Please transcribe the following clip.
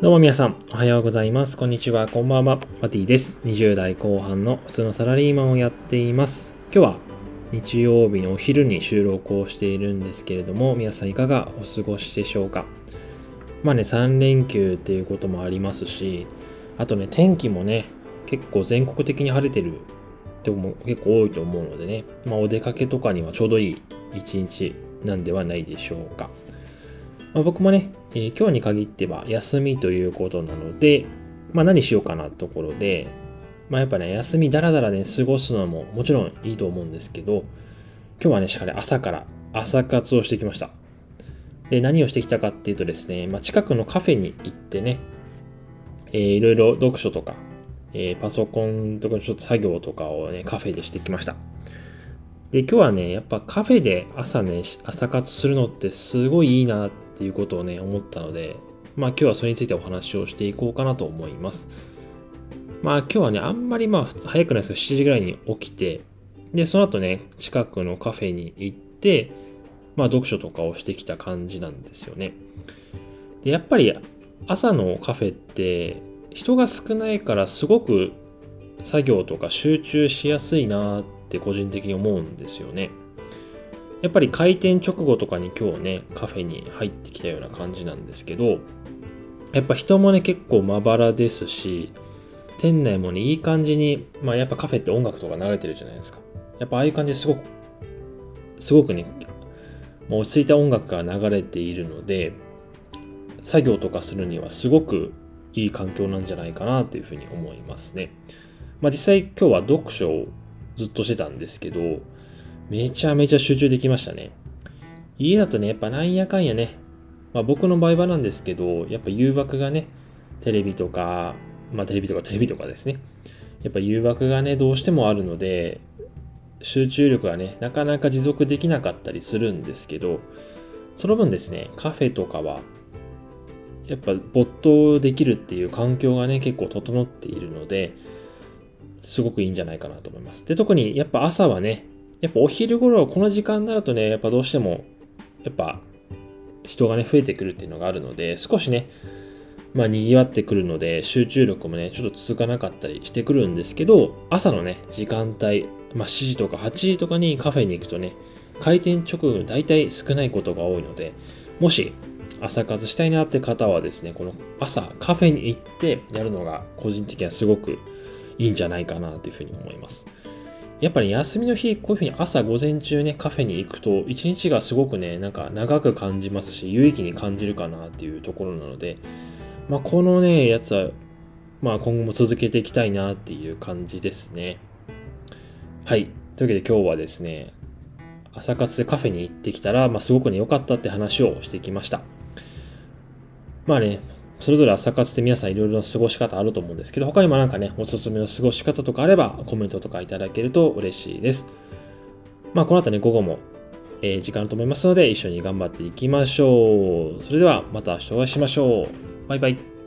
どうも皆さん、おはようございます。こんにちは、こんばんは。マティです。20代後半の普通のサラリーマンをやっています。今日は日曜日のお昼に収録をしているんですけれども、皆さんいかがお過ごしでしょうか。まあね、3連休っていうこともありますし、あとね、天気もね、結構全国的に晴れてるっても結構多いと思うのでね、まあ、お出かけとかにはちょうどいい一日なんではないでしょうか。まあ、僕もね、えー、今日に限っては休みということなので、まあ、何しようかなところで、まあ、やっぱね、休みだらだらね、過ごすのももちろんいいと思うんですけど、今日はね、しっかり朝から朝活をしてきました。で、何をしてきたかっていうとですね、まあ、近くのカフェに行ってね、えー、いろいろ読書とか、えー、パソコンとかちょっと作業とかをね、カフェでしてきました。で、今日はね、やっぱカフェで朝ね、朝活するのってすごいいいなっていうことをね、思ったので、まあ今日はそれについてお話をしていこうかなと思います。まあ今日はね、あんまりまあ早くないですけど、7時ぐらいに起きて、で、その後ね、近くのカフェに行って、まあ読書とかをしてきた感じなんですよね。で、やっぱり朝のカフェって人が少ないからすごく作業とか集中しやすいなって個人的に思うんですよね。やっぱり開店直後とかに今日ね、カフェに入ってきたような感じなんですけど、やっぱ人もね、結構まばらですし、店内もね、いい感じに、まあやっぱカフェって音楽とか流れてるじゃないですか。やっぱああいう感じですごく、すごくね、落ち着いた音楽が流れているので、作業とかするにはすごくいい環境なんじゃないかなというふうに思いますね。まあ実際今日は読書をずっとしてたんですけど、めちゃめちゃ集中できましたね。家だとね、やっぱなんやかんやね、まあ僕の場合はなんですけど、やっぱ誘惑がね、テレビとか、まあテレビとかテレビとかですね。やっぱ誘惑がね、どうしてもあるので、集中力がね、なかなか持続できなかったりするんですけど、その分ですね、カフェとかは、やっぱ没頭できるっていう環境がね、結構整っているので、すごくいいんじゃないかなと思います。で、特にやっぱ朝はね、やっぱお昼頃この時間になるとね、やっぱどうしても、やっぱ人がね、増えてくるっていうのがあるので、少しね、まあ賑わってくるので、集中力もね、ちょっと続かなかったりしてくるんですけど、朝のね、時間帯、まあ7時とか8時とかにカフェに行くとね、開店直後大体少ないことが多いので、もし朝活したいなって方はですね、この朝カフェに行ってやるのが個人的にはすごくいいんじゃないかなというふうに思います。やっぱり、休みの日、こういうふうに朝午前中ね、カフェに行くと、一日がすごくね、なんか長く感じますし、有意義に感じるかなっていうところなので、まあ、このね、やつは、まあ、今後も続けていきたいなっていう感じですね。はい。というわけで今日はですね、朝活でカフェに行ってきたら、まあ、すごくね、良かったって話をしてきました。まあね、それぞれ朝活って皆さんいろいろな過ごし方あると思うんですけど、他にもなんかね、おすすめの過ごし方とかあればコメントとかいただけると嬉しいです。まあこの後ね、午後も、えー、時間あると思いますので、一緒に頑張っていきましょう。それではまた明日お会いしましょう。バイバイ。